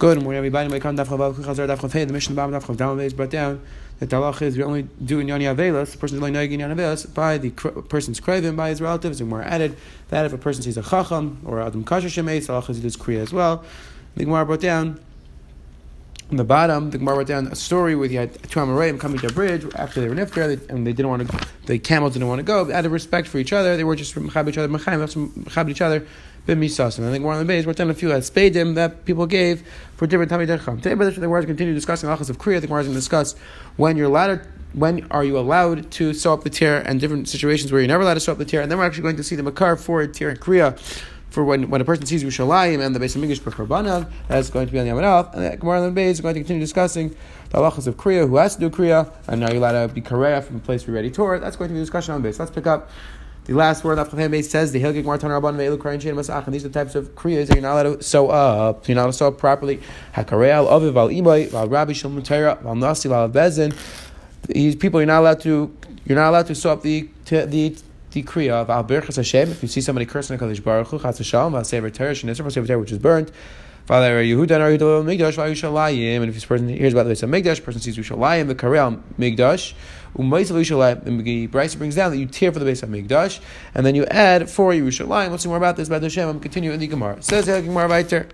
Good morning, everybody. My come chavav chazar daf chav The mission bottom daf chav is brought down that the halach is we only do in yani avelas. The person is only knowing in yani avelas by the person's craven by his relatives, and more added that if a person sees a chacham or adam kasher shemeis, the halach is does kriya as well. The Gemara brought down. On the bottom, the Gemara wrote down a story you had two Amoraim coming to a bridge after they were nifter, and they didn't want to. The camels didn't want to go. Out of respect for each other, they were just mechab each other, mechab each other b'misas. And I think one of the base, we're telling a few spadim that people gave for different tamid dercham. Today, but the Gemara continue discussing halachas of kriya. The Gemara is going to discuss when you're allowed. When are you allowed to sew up the tear, and different situations where you're never allowed to sew up the tear, and then we're actually going to see the makar for a tear in kriya for when, when a person sees Yerushalayim and the base of Migish B'Charbanav, that's going to be on the Yamanaf, and the Gemara on the is going to continue discussing the halachas of Kriya, who has to do Kriya, and now you're allowed to be Kareya from a place where you're ready to That's going to be a discussion on the base. Let's pick up the last word of base says the Hilgik Martan Rabban Ve'elu Krayin Shein Masach, and these are the types of kriyas that you're not allowed to sew up. You're not allowed to sew up properly. Hakareal Aviv Al Imay Al Rabbi Shimon Torah Al Nasi Al Bezin. These people you're not allowed to you're not allowed to sew up the the the kriya of al berachas Hashem. If you see somebody cursing Hakadosh Baruch Hu, Chas Hashem, Al Sever Torah, Shenisr Sever Torah, which is burnt. Father Yehuda and Yehuda Migdash Vayushalayim, and if this person hears about the base of Migdash, person sees Yushalayim, the Karel Migdash, Umayis Yushalayim, the Bryce brings down that you tear for the base of Migdash, and then you add for Yerushalayim. Let's see more about this. About Hashem, I'm continue in the Gemara. Says the Gemara Vayter.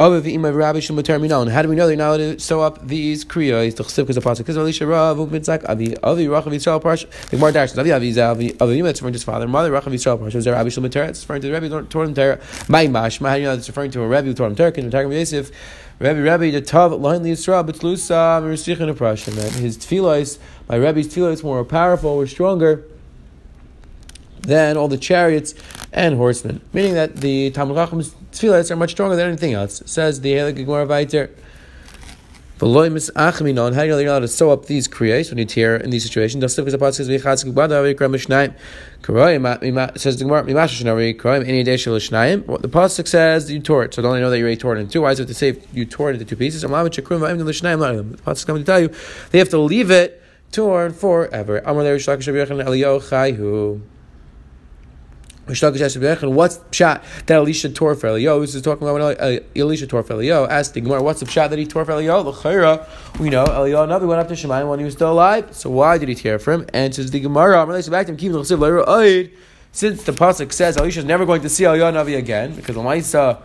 Other the imam Rabbi Shimon Terminon. How do we know they're not allowed to sew up these kriyas? The chesiv because the pasuk because Elisha Rav Ubitzak Avi Avi Rachav Yisrael Parsh. The Gemara Dash Avi Avi Avi Avi Yimah. It's referring to his father mother. Rachav Yisrael Parsh. Is there Rabbi Shimon Terah? It's referring to the Rebbe Torah Terah. My Mash. How do you know it's referring to a Rebbe Torah Terah? Can the Targum Yosef? Rebbe Rebbe the Tav Line Yisrael Betlusa Merusichin Aprashim. His tefillos, my Rebbe's tefillos, more powerful, were stronger than all the chariots and horsemen. Meaning that the Talmud Chacham's tefillahs are much stronger than anything else. Says the Helig Gemara Vayter. How do you know you're allowed to sew up these kriyas when you tear in these situations? It uh, says the Gemara, the pasuk says you tore it, so don't I know that you already tore it in two. Why is it to say you tore it into two pieces? The pasuk is coming to tell you they have to leave it torn forever. What's shot that Elisha tore for Elio? This is talking about when uh, Elisha tore for Elio. Ask the Gemara, what's the shot that he tore for Elio? L'chayra, we know Elio Navi went up to Shemayim when he was still alive. So why did he tear for him? Says the Gemara, back to him, the since the pasuk says Elisha is never going to see Elio Navi again because Lamaisa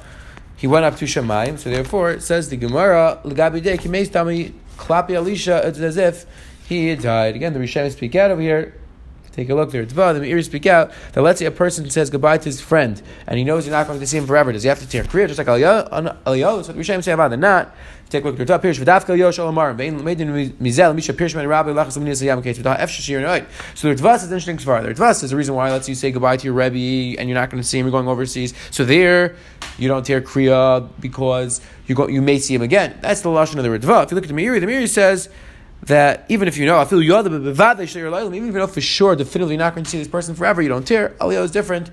he went up to Shemayim, so therefore it says the Gemara Dei Kimeis Tami Klapi Elisha. It's as if he died. Again, the Rishonim speak out over here. Take a look there. Dva, the Meiri speak out that let's say a person says goodbye to his friend and he knows you're not going to see him forever. Does he have to tear kriya just like Aliyah? So the Rishonim say about it. Not. Take a look at the. Pirish v'dafka yosh olamar. Vein meidin mizel misha pirish men rabbi lachas lemini sayam kate v'dah f shashir noit. So the Dvas is interesting further. Dvas is the reason why lets you say goodbye to your Rebbe and you're not going to see him. You're going overseas. So there you don't tear kriya because you go you may see him again. That's the lashon of the Ritva. If you look at the Meiri, the Meiri says that even if you know, I feel you are the bibavadish, even if you know for sure, definitively not going to see this person forever, you don't tear. Aliyah is different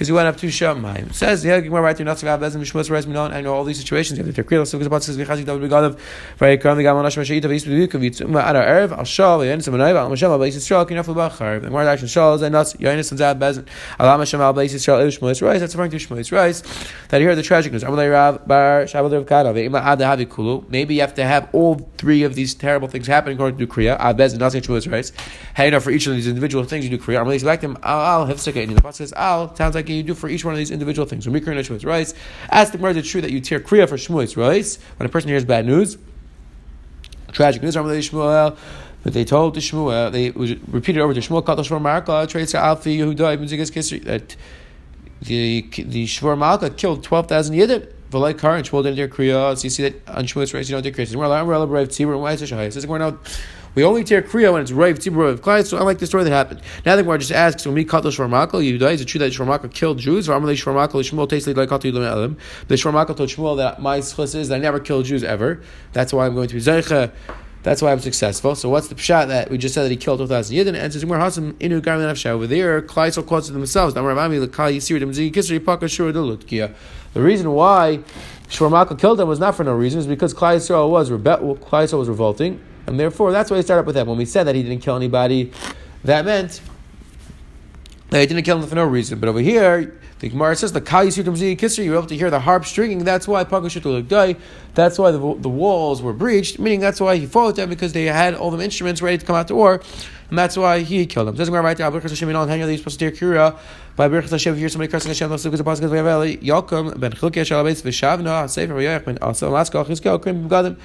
because he went up to Shamayim. Says the Gemara right there, not have bezim mishmos reis minon. I know all these situations. You have to tear so because about says vichazik david begadav very currently got manash mashayit of isbu kavitz umma ara erev al shal some naiva al masham al basis shal kinaf al bachar. The Gemara actually shal is and not yain some zad bezim al masham al basis shal ishmos reis. That's referring to ishmos reis. That here the tragic news. Amalei Rav bar shabal rav kadav ve'ima ad havi kulu. Maybe you have to have all three of these terrible things happening according to kriya. Ad bezim not say ishmos reis. Hey, know for each of these individual things you do kriya. Amalei. Al al hifsika. And the pasuk says al sounds like you do for each one of these individual things. When Mikra Shmuel's rice, ask the Gemara, is it true that you tear Kriya for Shmuel's rice when a person hears bad news? Tragic news, Shmuel. But they told to Shmuel, they repeated over to Shmuel, Katal Shmuel Marka, Tracer Alfi Yehuda, Ibn Zigas Kisri, that the, the Shmuel Malka killed 12,000 Yidden. V'lai Kar and Shmuel didn't tear Kriya. So you see that on Shmuel's rice, you don't tear Kriya. We're allowed, allowed, we're allowed, we're allowed, we're allowed, we only tear kriya when it's Rav Tzibur of Klai. So I like the story that happened. Now the Gemara just asks, when we cut the Shvarmakal, you die, is it true that Shvarmakal killed Jews? Or Amalei Shvarmakal Shmuel tasted like Katu Elam. The Shvarmakal told Shmuel that my schus is that I never killed Jews ever. That's why I'm going to be Zeicha. That's why I'm successful. So what's the pshat that we just said that he killed 2,000 yidden? And says, "We're hasam inu afsha." Over there, so close to themselves. The reason why Shvarmakal killed them was not for no reason. It's because Klai was rebe- was revolting. And therefore, that's why we start up with him. When we said that he didn't kill anybody, that meant that he didn't kill him for no reason. But over here, The Gemara says the Kali Sutam Kisser, you were able to hear the harp stringing. That's why Pagashutul That's why the, the walls were breached. Meaning that's why he fought them because they had all the instruments ready to come out to war, and that's why he killed them. Doesn't right there. They're supposed to hear Kriya by Abrachas Hashem. You hear somebody cursing Hashem, at the pasuk Yavel. Yakum ben Chilkei Shalabes v'Shavna Sefer V'Yoyach ben Also Laskal Chizkel Krim Gadim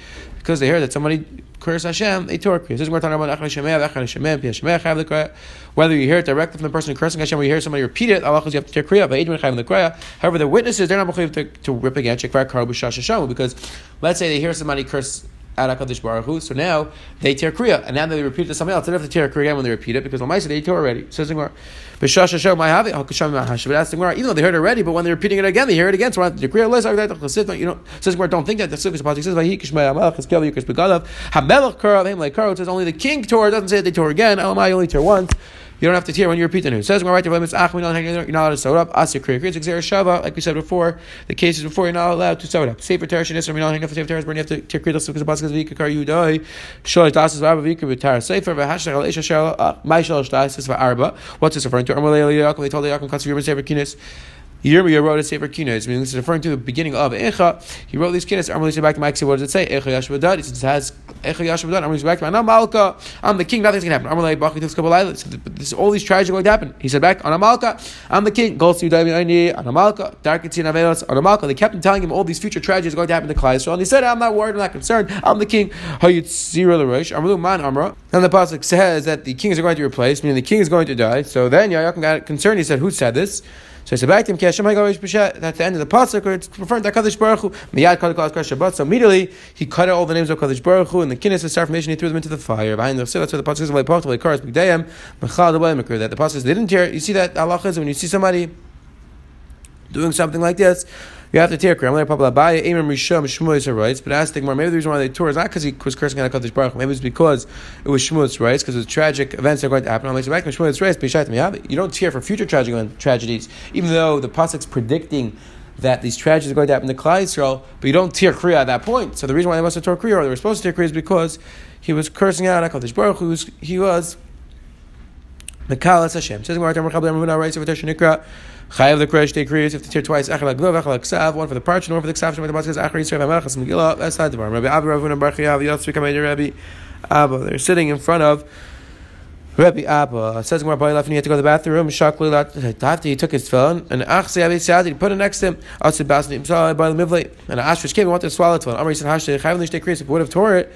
because they heard that somebody cursed Hashem, they tore This is we're talking about whether you hear it directly from the person cursing Hashem or you hear somebody repeat it, Allah you have to tear Kriya. However, the witnesses, they're not going to, to rip against because let's say they hear somebody curse at HaKadosh Baruch Hu. So now they tear Kriya, and now they repeat it to somebody else. They have to tear Kriya again when they repeat it because my they tore already. Says Gemara. But that's the Gemara. Even though they heard it already, but when they're repeating it again, they hear it again. So the Kriya you know. Says Gemara, don't think that the Sukkot Pasuk says. It says only the king tore. It doesn't say they tore again. Elamai only tore once. You don't have to tear when you repeat the news. It says, right, you're not allowed to sew it up. Asya kriya. It's shava, like we said before, the cases before, you're not allowed to sew it up. Sefer teresh and isra, you're not up the sefer teresh, you have to tear kriya because the basket vika kar yudai. Shoy tasas v'arba vika v'tara sefer v'hashtag al isha shal, uh, my shal shtasas v'arba. What's this referring to? Amalei Yaakov, they told Yaakov, Katsir Yirma Sefer Kinis. Yirmiyah wrote a Sefer Kinas, meaning this is referring to the beginning of Echa. He wrote these Kinas. I'm back to Mike. What does it say? Echa Yashvadad. It says Echa Yashvadad. I'm back to I'm Malka. I'm the king. Nothing's gonna happen. I'm like Bachit Tivs So this, all these are going to happen. He said back Amalka. I'm the king. Su Daimi Aini on Amalka. Darketin Avelos on Amalka. They kept on telling him all these future tragedies are going to happen to Klai So and he said, I'm not worried. I'm not concerned. I'm the king. L'Rosh. Amalu Man Amra. And the pasuk says that the kings are going to be replaced, meaning the king is going to die. So then Yaakov got concerned. He said, Who said this? So I said back to him, That's the end of the pasuk, or it's referring to Kadosh Baruch Hu. Miyad Kadol Shabbat. So immediately he cut out all the names of Kadosh Baruch Hu and the kinnis of Sarfmation. He threw them into the fire. Behind the that's where the pasuk says like Pachtal like Karas Bigdayim Mechal That the pasuk they didn't tear. You see that Allah is when you see somebody doing something like this. You have to tear Kriya. I'm like Abaye, Amim Rishon, Shmuel's rights. But I asked the Gemara, maybe the reason why they tore is not because he was cursing out Hakadosh Baruch. Maybe it's because it was Shmuel's rights, because was tragic events that are going to happen. Shmuel's rights, you don't tear for future tragic tragedies, even though the pasuk's predicting that these tragedies are going to happen to Klal Yisrael, but you don't tear Kriya at that point. So the reason why they must have tore Kriya, or they were supposed to tear Kriya, is because he was cursing out Hakadosh Baruch. Was, he was the Hashem. Says Gemara, Tamar Chabla Ravuna writes of Nikra. Chayav the Kresh decrees if to tear twice. Echel Aglov, Echel Aksav, one for the parch, one for the Ksav. Shemay the says Achar Yisrael Hamelachas Megillah. The bar. Rabbi Abba Ravuna Bar Chayav Yotzvi Kamei Rabbi Abba. They're sitting in front of. Rabbi Abba says Gemara Bali left and he had to go to the bathroom. Shakli after he took his phone and Ach Seyabi Sad he put it next to him. Asid Basni Imsal the Mivli and Ashrish came and wanted to swallow it. Amri said Hashtag Chayav Lish Decrees if would have tore it.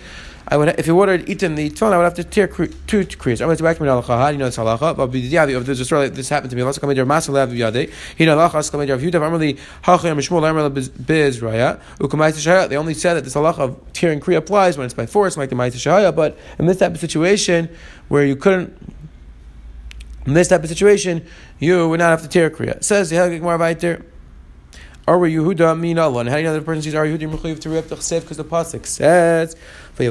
I would, if he would have eaten the tefillin, I would have to tear two kriyas. I'm going to back to me halacha. How do you know this halacha? But if there's a story like this happened to me, also coming to Masal Lev Yadei. He know halacha. To Rav Yudav. Amrli Hachayim Shmuel Amrli Biz Raya. Ukamai Tishaya. They only said that this halacha of tearing kriya applies when it's by force, like the Mai Tishaya. But in this type of situation where you couldn't in this type of situation, you would not have to tear kriya. It says the Helgik Are Yehuda min Allah? And how do you know the person sees Ar Yehuda Mechuyev to rip the chesed? Because the pasuk says. The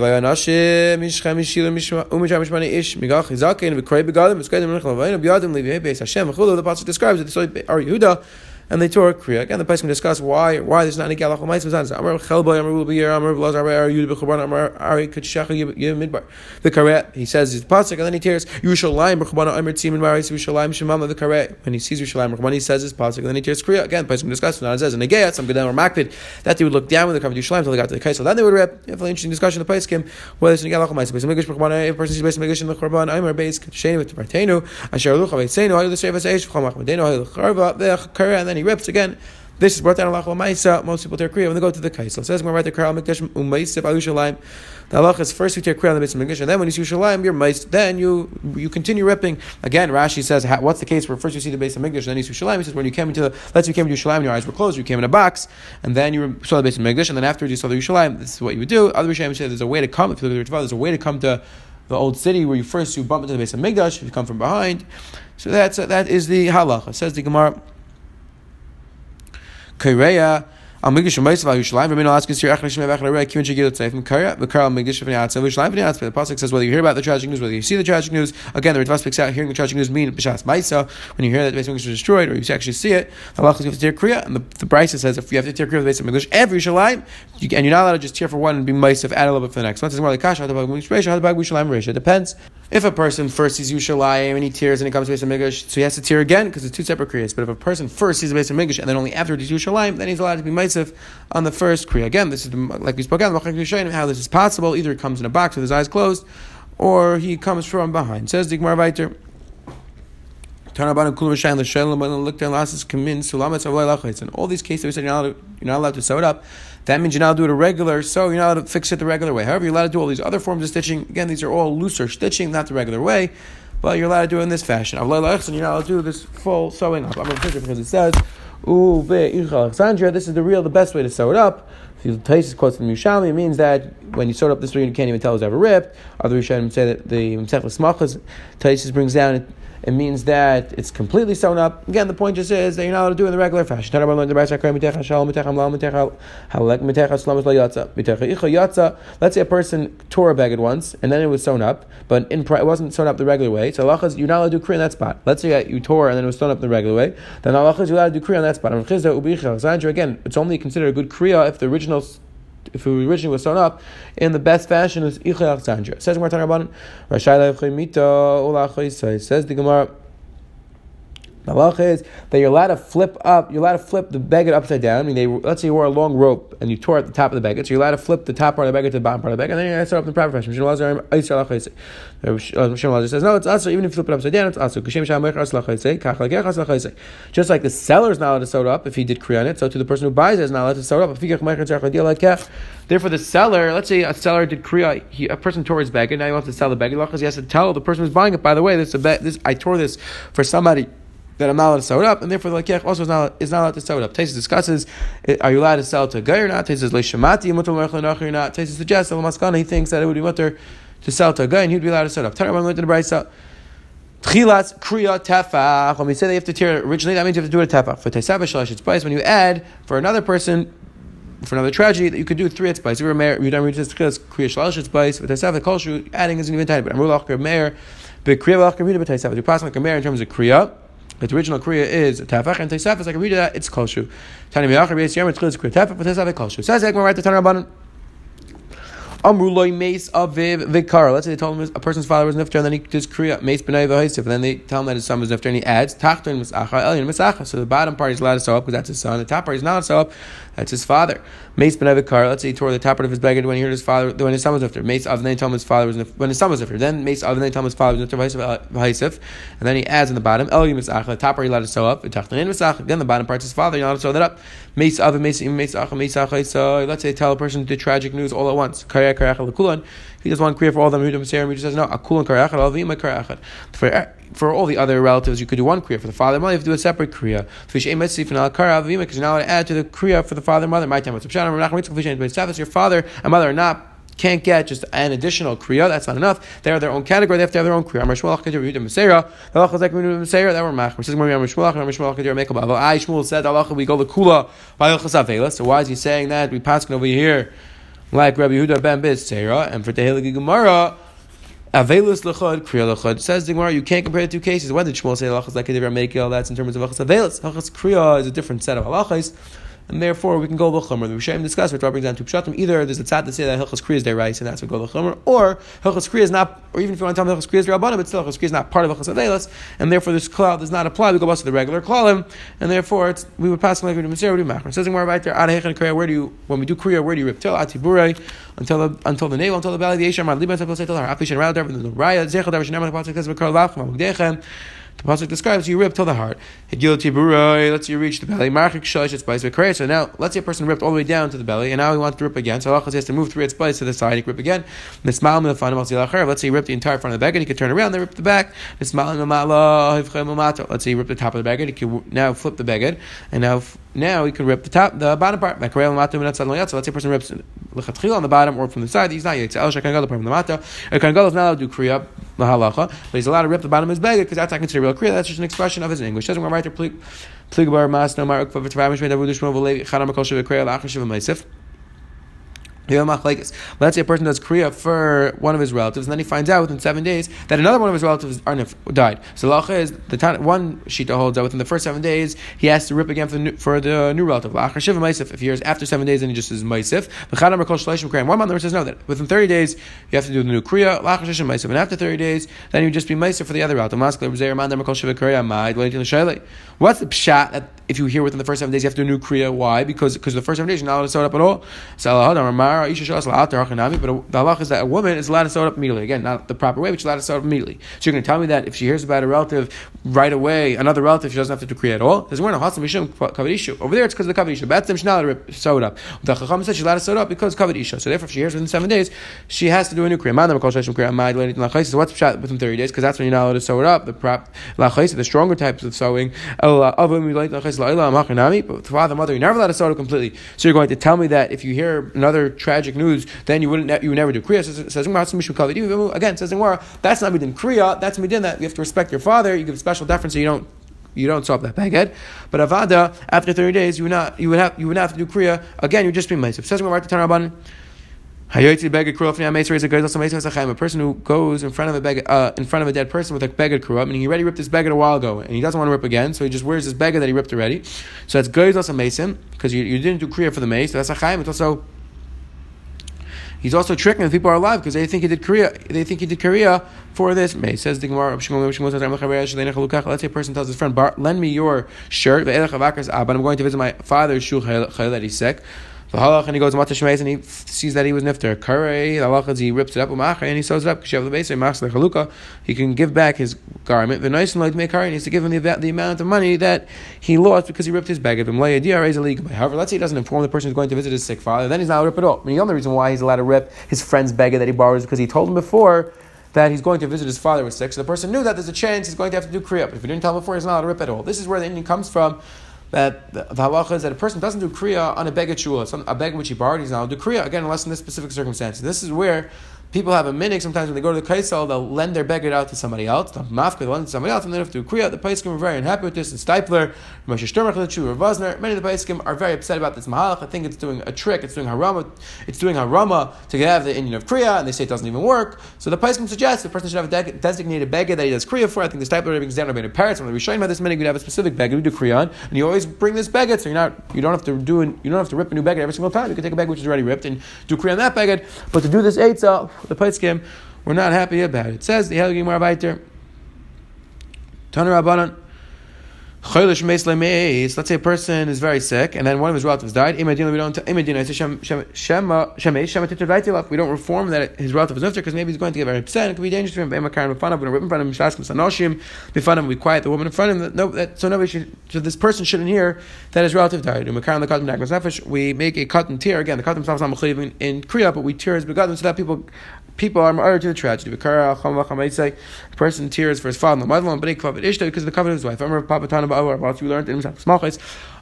pasuk describes it. So Ar Yehuda and they tore a kriya. Again, the can discuss why why there's not a galach ma'is Amar chelboy amar b'yer amar blazar b'er yud b'chuban amar ari k'tshach yiv midbar. The karet he says his pasuk and then he tears Yerushalayim b'chuban amar tzim and maris Yerushalayim shemam the karet. When he sees Yerushalayim b'chuban he says his pasuk and then he tears kriya. Again, the can discuss. Now it says in the gayat some gedem or makpid that they would look down when they come to Yerushalayim until they got to the kaisel. Then they would rip. Have an interesting discussion the place kim whether it's a galach ma'is. If a person sees b'es megish in the korban amar beis k'sheni with partenu asher lucha v'tzeinu ayu l'shev v'seish v'chol machmedenu ayu l'charva v'karet and then he rips again. This is brought down Allah Maisa. Most people tear kriya when they go to the kaisel. Says when right um, the Karal Mikdash Umaisiv Alushalayim. The halacha is first you tear kriya on the Mitzvah Mikdash, and then when you see Yerushalayim, you're meist. Then you you continue ripping. Again, Rashi says what's the case where first you see the base of Mikdash, then you see Yerushalayim. He says when you came into the let's you came into Yerushalayim, your eyes were closed, you came in a box, and then you saw the base of Mikdash, and then afterwards you saw the Yerushalayim. This is what you would do. Other Rishonim say there's a way to come. If you look at the there's a way to come to the old city where you first you bump into the base of Mikdash, if you come from behind. So that's that is the halacha. Says the Gemara. Kaireya, Al Migish Meisav Al Yushalayim. Rabbeinu asks us here, Echad Shemei Echad Rei Kivin Shegil Tzayif from Kaireya. The Karal Migish V'nei Atzav Yushalayim V'nei Atzav. The pasuk says whether you hear about the tragic news, whether you see the tragic news. Again, the Ritva speaks out hearing the tragic news mean B'shas Maisa when you hear that the of English was destroyed, or you actually see it. The halacha is have to tear Kriya, and the, the Brisa says if you have to tear Kriya the base of English every Yushalayim, you, and you're not allowed to just tear for one and be Meisav, add a little bit for the next one. It's more like Kasha, Hadabag Mishreisha, Hadabag Yushalayim Reisha. It depends If a person first sees Yushalayim and he tears and he comes to Beis Hamikdash, so he has to tear again because it's two separate kriyas. But if a person first sees Beis Hamikdash and then only after sees Yushalayim, then he's allowed to be Meisif on the first kriya. Again, this is like we spoke about how this is possible. Either he comes in a box with his eyes closed, or he comes from behind. Says Digmar Viter. In all these cases, we said you're not allowed to sew it up. That means you're not allowed to do it a regular, so you're not allowed to fix it the regular way. However, you're allowed to do all these other forms of stitching. Again, these are all looser stitching, not the regular way, but you're allowed to do it in this fashion. You're not allowed to do this full sewing up. I'm going to it because it says, Ooh, Alexandria, this is the real, the best way to sew it up. The taste quotes from Yushami, it means that when you sew it up this way, you can't even tell it's ever ripped. Other Rishonim say that the Mtechlis Machas, Taisis brings down it means that it's completely sewn up. Again, the point just is that you're not allowed to do it in the regular fashion. Let's say a person tore a bag at once and then it was sewn up, but in, it wasn't sewn up the regular way. So you're not allowed to do kriya in that spot. Let's say you tore and then it was sewn up the regular way. Then you're allowed to do kriya on that spot. Again, it's only considered a good kriya if the original if it originally was sewn up in the best fashion is Ichel Alexandria. Says Gemara Tanarban, Rashai Mita Says the Gemara. The halacha is that you're allowed to flip up, you're allowed to flip the beggar upside down. I mean, they, let's say you wore a long rope and you tore at the top of the beggar, so you're allowed to flip the top part of the beggar to the bottom part of the beggar, and then you're going to start up the proper fashion. Mishnah uh, uh, says, no, it's also, even if you flip it upside down, it's also. Just like the seller is not allowed to sew it up if he did on it, so to the person who buys it is not allowed to sew it up. Therefore, the seller, let's say a seller did kriya, he, a person tore his beggar, now he wants to sell the beggar, he has to tell the person who's buying it, by the way, this, this I tore this for somebody that I'm not allowed to sew it up, and therefore the lakech also is not, is not allowed to sew it up. Taisus discusses, eh, are you allowed to sell to a guy or not? Taisus leishamati mutter or not? Taisus suggests that maskana he thinks that it would be mutter to sell to a guy and he'd be allowed to sew it up. Tanarabam learned in the brayso. Tchilas kriya tefach. When we say they have to tear it originally, that means you have to do it a tefach. For teisava shalash it's When you add for another person, for another tragedy, that you could do three etzbais. If you're a mayor, you don't read this kriya shalash etzbais. For teisava kolshu, adding isn't even tiny. But amrulach mayor, but kriya v'lach kriya b'teisava. You pass like a mayor in terms of kriya. The original kriya is tefach, and teisaf is like a read that it's kolshu. Tani miyachar b'yis yom it's tefach, but teisaf kolshu. Says Ekman right to Tanarabanan. Amruloi mace aviv vikara. Let's say they told him a person's father was nifter, and then he just kriya mace b'nai v'haisif, and then they tell him that his son was nifter, and he adds tachton misacha elyon misacha. So the bottom part is allowed to sew up because that's his son. The top part is not to sew up. That's his father. Mace b'nevikar. Let's say he tore the top part of his beggar when he heard his father when his son was after. Mace told his father was when his son was after. Then mace told his father was after v'haisif, uh, and then he adds in the bottom el misacha. The top part he allowed to sew up. Then the bottom part's his father. You're allowed to sew that up. Mace of mace acha. So let's say tell a person the tragic news all at once. He does one kriya for all them. He says no. Akulan karyak al v'ima. For for all the other relatives, you could do one kriya. For the father and mother, you have to do a separate kriya. Because you're not allowed to add to the kriya for the father and mother. My time, your father and mother are not can't get just an additional kriya. That's not enough. They're their own category. They have to have their own kriya. That were machmer. Said we go the kula by So why is he saying that? We pass over here like Rabbi Yehuda ben Bis and for Tehilagi Gemara. Avelus lechad, kriya lechad. Says the you can't compare the two cases. When did Shmuel say halachas like a make all That's in terms of halachas avelus. Halachas kriya is a different set of halachas and therefore we can go l'chomer. The Rishonim discuss which brings down two pshatim. Either there's a tzad to say that hilchas kriya is derice, and that's what go l'chomer, or hilchas kriya is not, or even if you want to tell me hilchas kriya is derabbanim, but still hilchas kriya is not part of hilchas avelis, and therefore this klal does not apply. We go back to the regular klalim, and therefore it's, we would pass like we do mitzvah, we do machmer. Says more right there. Ad kriya. Where do you when we do kriya? Where do you rip till atiburay until the until the navel until the belly the yesham liban until the afish and rather than the raya zechad davar shenam the pasuk says v'kar lachma mugdechem. The pasuk describes you rip till the heart. Let's you reach the belly. Shalish So now, let's say a person ripped all the way down to the belly, and now he wants to rip again. So Allah has to move three its spice to the side. He can rip again. Let's say he ripped the entire front of the bag, and he can turn around, then rip the back. Let's say he ripped the top of the bag, he can now flip the bag, and now now he can rip the top, the bottom part. Let's say a person rips on the bottom or from the side. He's not yet. Go the part from the mata. A kan is not allowed to do kriya lahalacha, but he's allowed to rip the bottom of his bag because that's not considered real kriya. That's just an expression of his English. Doesn't right to Pligbar mas no mark for v'tavamish medavudushmo v'levi chanam kol sheva kriya meisif. Let's say a person does kriya for one of his relatives, and then he finds out within seven days that another one of his relatives died. So lacha is the time, one shita holds that within the first seven days he has to rip again for the new, for the new relative. If he hears after seven days, then he just says maisif. One month says no that within thirty days you have to do the new kriya. And after thirty days, then you just be maisif for the other relative. What's the pshat that if you hear within the first seven days you have to do a new kriya? Why? Because because the first seven days you're not allowed to sew it up at all. But the halach is that a woman is allowed to sew it up immediately. Again, not the proper way, but she's allowed to sew it up immediately. So you're going to tell me that if she hears about a relative right away, another relative, she doesn't have to do kriya at all. There's one covered issue. Over there, it's because of the issue. That's them, not to sew it up. The chacham said she's allowed to sew it up because issue. So therefore, if she hears within seven days, she has to do a new kriya. So what's within 30 days? Because that's when you're not allowed to sew it up. The prop, the stronger types of sewing. But father, mother, you're never allowed to it completely. So you're going to tell me that if you hear another tragic news, then you wouldn't you would never do kriya. Says, again says that's not midin kriya. That's midin that you have to respect your father. You give special deference, so you don't you don't solve that baghead. But avada after thirty days, you would not you would have you would have to do kriya again. You just be ma'aseh. Says Tanaraban. A person who goes in front of a beggar, uh, in front of a dead person with a beggar kruah, meaning he already ripped his beggar a while ago, and he doesn't want to rip again, so he just wears his beggar that he ripped already. So that's goes also mason because you, you didn't do kriya for the mace. So that's a chaim. It's also He's also tricking the people are alive because they think he did kriya. They think he did kriya for this. May says the Gemara. Let's say a person tells his friend, "Lend me your shirt." But I'm going to visit my father's shul that he's sick. V'halach and he goes Mata Shemeis and he sees that he was nifter. Karei halachas he rips it up and he sews it up have the base machs lechaluka. He can give back his garment. The nice and like make he needs to give him the, the amount of money that he lost because he ripped his bag of him. However, let's say he doesn't inform the person who's going to visit his sick father, then he's not allowed to rip it all. I mean, the only reason why he's allowed to rip his friend's beggar that he borrows is because he told him before that he's going to visit his father with sick. So the person knew that there's a chance he's going to have to do kriya. But if he didn't tell him before, he's not allowed to rip at all. This is where the Indian comes from that the, halacha is that a person doesn't do kriya on a beggar shula, a beg which he borrowed, he's now do kriya again unless in this specific circumstance. This is where people have a minig. Sometimes when they go to the kaisel, they'll lend their beggar out to somebody else. The mafka lend to somebody else, and they have to kriya. The paiskim are very unhappy with this. And Stipler, Moshe Sturmach, or Vosner, many of the paiskim are very upset about this mahalach. I think it's doing a trick. It's doing harama. It's doing harama to have the Indian of kriya, and they say it doesn't even work. So the paiskim suggest the person should have a de- designated beggar that he does kriya for. I think the Stipler brings down about parents. When we show about this minig, we'd have a specific beggar we do kriya on, and you always bring this beggar, so you're not you don't have to do you don't have to rip a new beggar every single time. You can take a beggar which is already ripped and do kriya on that beggar. But to do this eitzah, the paiskim we're not happy about it. It says the Helgim Marbaiter. Taner Rabbanan. Let's say a person is very sick, and then one of his relatives died. We don't we reform that his relative is nifter because maybe he's going to get very upset. It could be dangerous for him. We rip in front of him, we quiet the woman in front of him. No, that, so nobody should. So this person shouldn't hear that his relative died. We make a cut and tear again. The cut themselves in Kriya, but we tear his begadim so that people people are martyred to the tragedy. A person tears for his father, mother, but because of the covenant of his wife. Remember Papa Tana about you learned in Smachis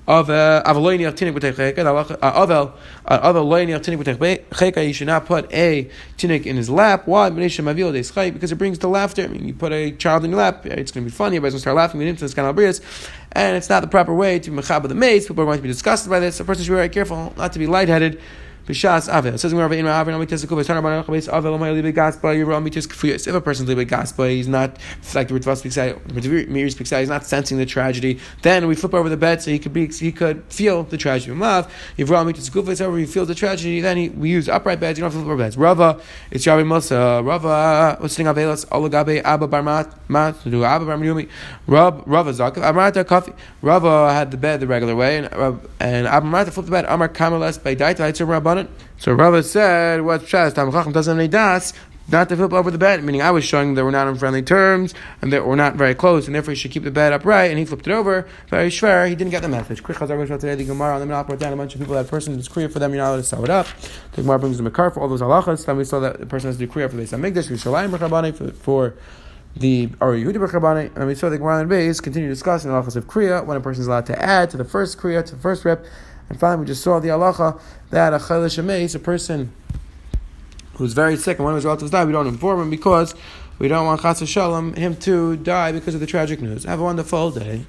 of uh, avaloini tinik b'techeka. Avel avel loini tinik b'techeka. You should not put a tinik in his lap. Why? Because it brings the laughter. I mean, you put a child in your lap, it's going to be funny. Everybody's going to start laughing. It's kind of and it's not the proper way to mechaba the mace. People are going to be disgusted by this. A person should be very careful not to be lightheaded B'shas avel. It says in Gaspa. If a person's Libe Gaspa, he's not like the Ritva speaks uh, out. Meir speaks out. He's not sensing the tragedy. Then we flip over the bed so he could be he could feel the tragedy. Mav Yirah Mitis Kfuyas. However, he feels the tragedy. Then he, we use upright beds. You don't have to flip over beds. Rava. It's Rabbi Musa. Rava. Sitting Avelas? Olagabe Abba Barmat Mat. Do Abba Rava Zakav. Amrata Kafi. Rava had the bed the regular way, and and Abba Marta flipped the bed. Amar Kamalas by Daita. It's a Rabbanan. So Rava said, "What Shas Tam Chacham doesn't need das." Not to flip over the bed, meaning I was showing that we're not on friendly terms and that we're not very close, and therefore you should keep the bed upright. And he flipped it over. Very schwer. He didn't get the message. Today. The Gemara on the Minah brought down a bunch of people that person is kriya for them. You're not allowed to sew it up. The Gemara brings them a car for all those halachas. Then we saw that the person has to do kriya for the Samigdash, Yerushalayim for for the Ari Yehudi B'Chabani, and we saw the Gemara and base continue discussing the halachas of kriya when a person is allowed to add to the first kriya to the first rip and finally, we just saw the halacha that a chaylesh a person who's very sick and one of his relatives die, we don't inform him because we don't want chas shalom him to die because of the tragic news. Have a wonderful day.